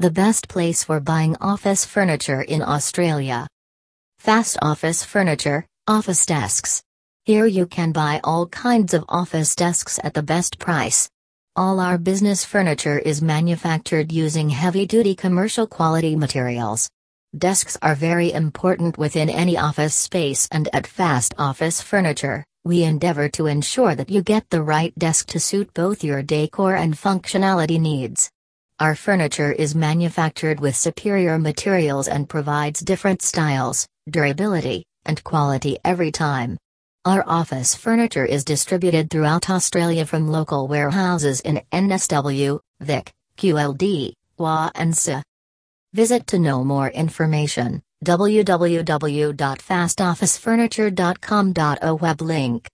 the best place for buying office furniture in Australia. Fast Office Furniture, Office Desks. Here you can buy all kinds of office desks at the best price. All our business furniture is manufactured using heavy duty commercial quality materials. Desks are very important within any office space, and at Fast Office Furniture, we endeavor to ensure that you get the right desk to suit both your decor and functionality needs. Our furniture is manufactured with superior materials and provides different styles, durability, and quality every time. Our office furniture is distributed throughout Australia from local warehouses in NSW, Vic, QLD, WA and SA. Visit to know more information www.fastofficefurniture.com.au web link